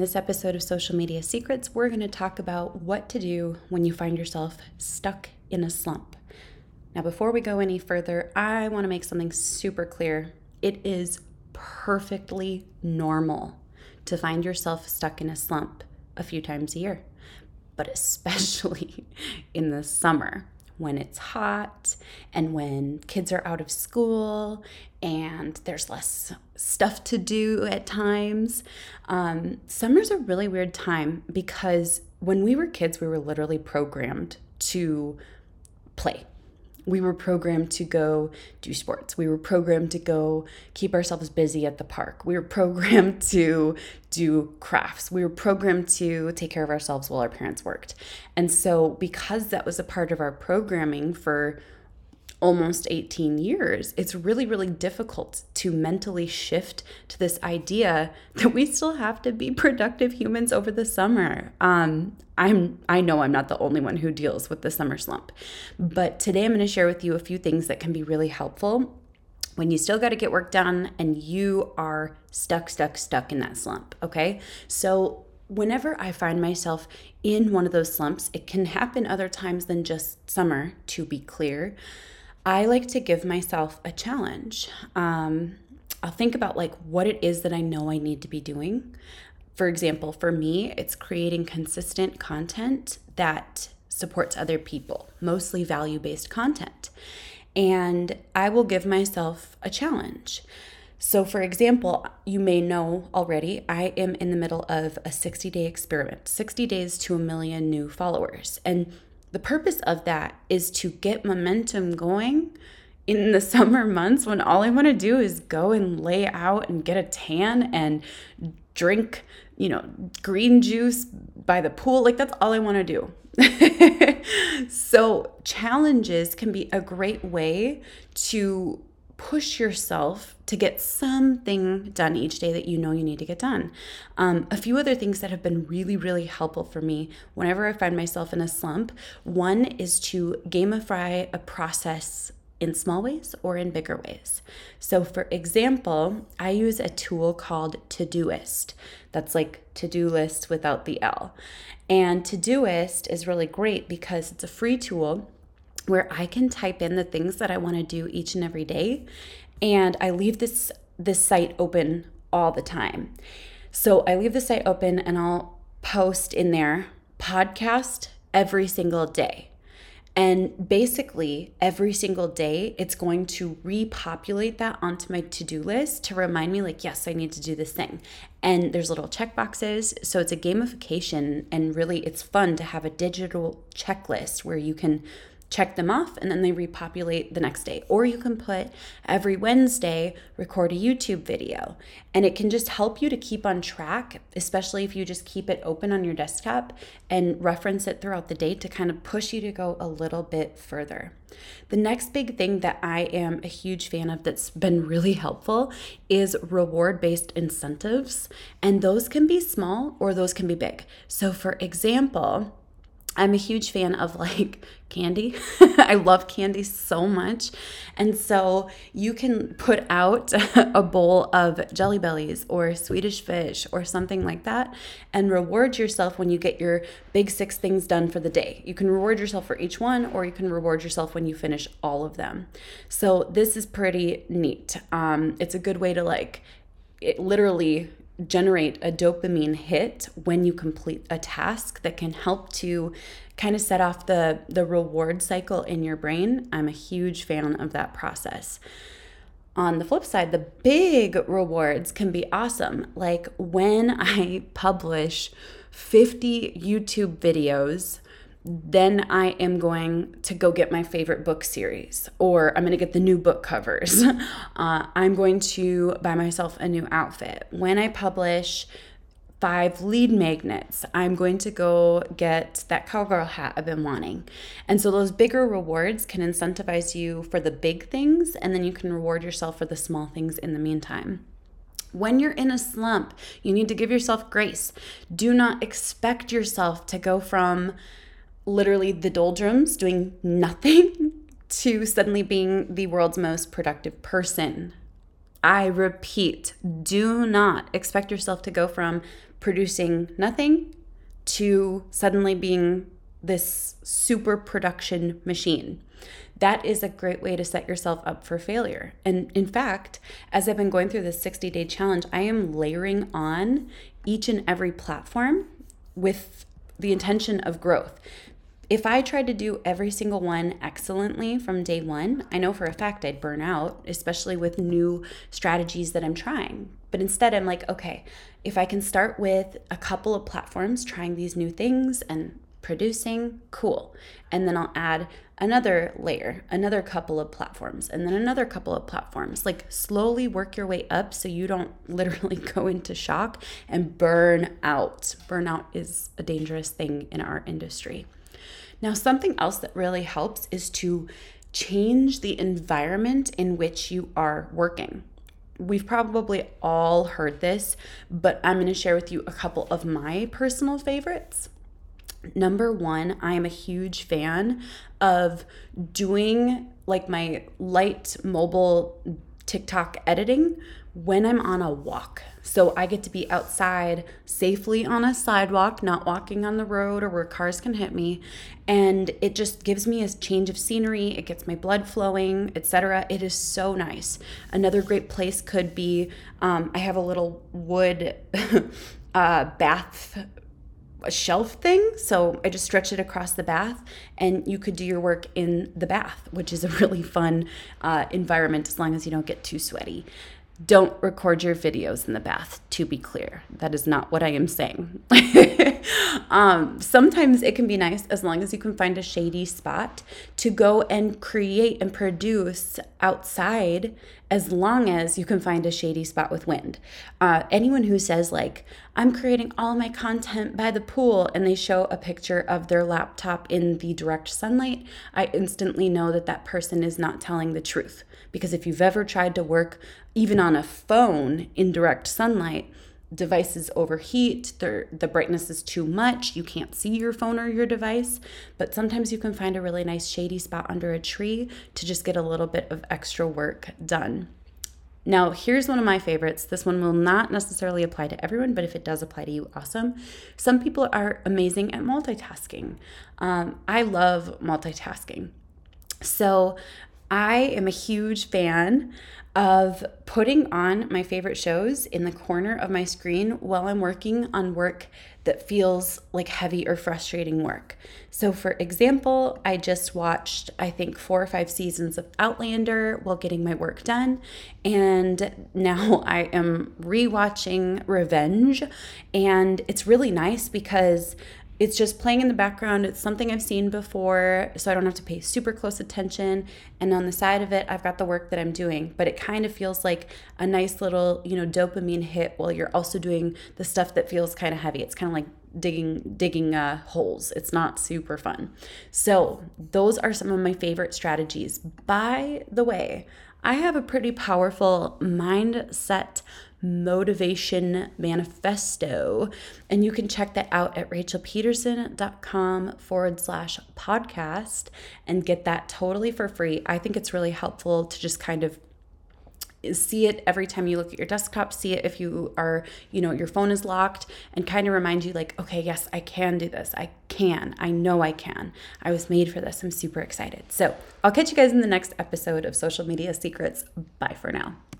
this episode of Social Media Secrets, we're going to talk about what to do when you find yourself stuck in a slump. Now, before we go any further, I want to make something super clear. It is perfectly normal to find yourself stuck in a slump a few times a year, but especially in the summer when it's hot and when kids are out of school and there's less stuff to do at times. Um, summer's a really weird time because when we were kids, we were literally programmed to play we were programmed to go do sports. We were programmed to go keep ourselves busy at the park. We were programmed to do crafts. We were programmed to take care of ourselves while our parents worked. And so, because that was a part of our programming for almost 18 years, it's really, really difficult to mentally shift to this idea that we still have to be productive humans over the summer. Um, I'm I know I'm not the only one who deals with the summer slump. But today I'm going to share with you a few things that can be really helpful when you still got to get work done and you are stuck stuck stuck in that slump, okay? So whenever I find myself in one of those slumps, it can happen other times than just summer, to be clear. I like to give myself a challenge. Um, I'll think about like what it is that I know I need to be doing. For example, for me, it's creating consistent content that supports other people, mostly value based content. And I will give myself a challenge. So, for example, you may know already, I am in the middle of a 60 day experiment 60 days to a million new followers. And the purpose of that is to get momentum going in the summer months when all I want to do is go and lay out and get a tan and drink, you know, green juice by the pool. Like that's all I want to do. so, challenges can be a great way to push yourself to get something done each day that you know you need to get done. Um, a few other things that have been really, really helpful for me whenever I find myself in a slump one is to gamify a process in small ways or in bigger ways. So, for example, I use a tool called Todoist. That's like to do list without the L. And Todoist is really great because it's a free tool where I can type in the things that I want to do each and every day and I leave this this site open all the time. So I leave the site open and I'll post in there podcast every single day. And basically, every single day, it's going to repopulate that onto my to do list to remind me, like, yes, I need to do this thing. And there's little check boxes. So it's a gamification. And really, it's fun to have a digital checklist where you can check them off, and then they repopulate the next day. Or you can put every Wednesday, record a YouTube video. And it can just help you to keep on track, especially if you just keep it open on your desktop and reference it throughout the day to kind of push you to go a little bit further. The next big thing that I am a huge fan of that's been really helpful is reward based incentives. And those can be small or those can be big. So, for example, I'm a huge fan of like candy. I love candy so much. And so you can put out a bowl of jelly bellies or Swedish fish or something like that and reward yourself when you get your big six things done for the day. You can reward yourself for each one or you can reward yourself when you finish all of them. So this is pretty neat. Um, it's a good way to like it literally generate a dopamine hit when you complete a task that can help to kind of set off the the reward cycle in your brain. I'm a huge fan of that process. On the flip side, the big rewards can be awesome. Like when I publish 50 YouTube videos then I am going to go get my favorite book series, or I'm going to get the new book covers. Uh, I'm going to buy myself a new outfit. When I publish five lead magnets, I'm going to go get that cowgirl hat I've been wanting. And so those bigger rewards can incentivize you for the big things, and then you can reward yourself for the small things in the meantime. When you're in a slump, you need to give yourself grace. Do not expect yourself to go from literally the doldrums, doing nothing, to suddenly being the world's most productive person I repeat, do not expect yourself to go from producing nothing to suddenly being this super production machine. That is a great way to set yourself up for failure. And in fact, as I've been going through this 60 day challenge, I am layering on each and every platform with the intention of growth. If I tried to do every single one excellently from day one, I know for a fact I'd burn out, especially with new strategies that I'm trying. But instead, I'm like, okay, if I can start with a couple of platforms trying these new things and producing, cool. And then I'll add another layer, another couple of platforms, and then another couple of platforms. Like slowly work your way up so you don't literally go into shock and burn out. Burnout is a dangerous thing in our industry. Now, something else that really helps is to change the environment in which you are working. We've probably all heard this, but I'm going to share with you a couple of my personal favorites. Number one, I am a huge fan of doing like my light mobile TikTok editing when I'm on a walk. So I get to be outside safely on a sidewalk, not walking on the road or where cars can hit me, and it just gives me a change of scenery, it gets my blood flowing, etc. It is so nice. Another great place could be um, I have a little wood uh, bath a shelf thing. So I just stretch it across the bath, and you could do your work in the bath, which is a really fun uh, environment as long as you don't get too sweaty. Don't record your videos in the bath, to be clear. That is not what I am saying. um, sometimes it can be nice as long as you can find a shady spot to go and create and produce outside as long as you can find a shady spot with wind. Uh, anyone who says, like, I'm creating all my content by the pool and they show a picture of their laptop in the direct sunlight, I instantly know that that person is not telling the truth. Because if you've ever tried to work even on a phone in direct sunlight, devices overheat, the brightness is too much, you can't see your phone or your device. But sometimes you can find a really nice shady spot under a tree to just get a little bit of extra work done. Now, here's one of my favorites. This one will not necessarily apply to everyone, but if it does apply to you, awesome. Some people are amazing at multitasking. Um, I love multitasking. So, I am a huge fan of putting on my favorite shows in the corner of my screen while I'm working on work that feels like heavy or frustrating work. So, for example, I just watched, I think, four or five seasons of Outlander while getting my work done. And now I am rewatching Revenge. And it's really nice because it's just playing in the background. It's something I've seen before, so I don't have to pay super close attention. And on the side of it, I've got the work that I'm doing, but it kind of feels like a nice little, you know, dopamine hit while you're also doing the stuff that feels kind of heavy. It's kind of like digging digging uh, holes. It's not super fun. So those are some of my favorite strategies. By the way, I have a pretty powerful mindset motivation manifesto. And you can check that out at rachelpedersen.com forward slash podcast and get that totally for free. I think it's really helpful to just kind of see it every time you look at your desktop see it if you are you know your phone is locked and kind of remind you like okay yes i can do this. I can. I know i can. I was made for this. I'm super excited. So i'll catch you guys in the next episode of social media secrets. Bye for now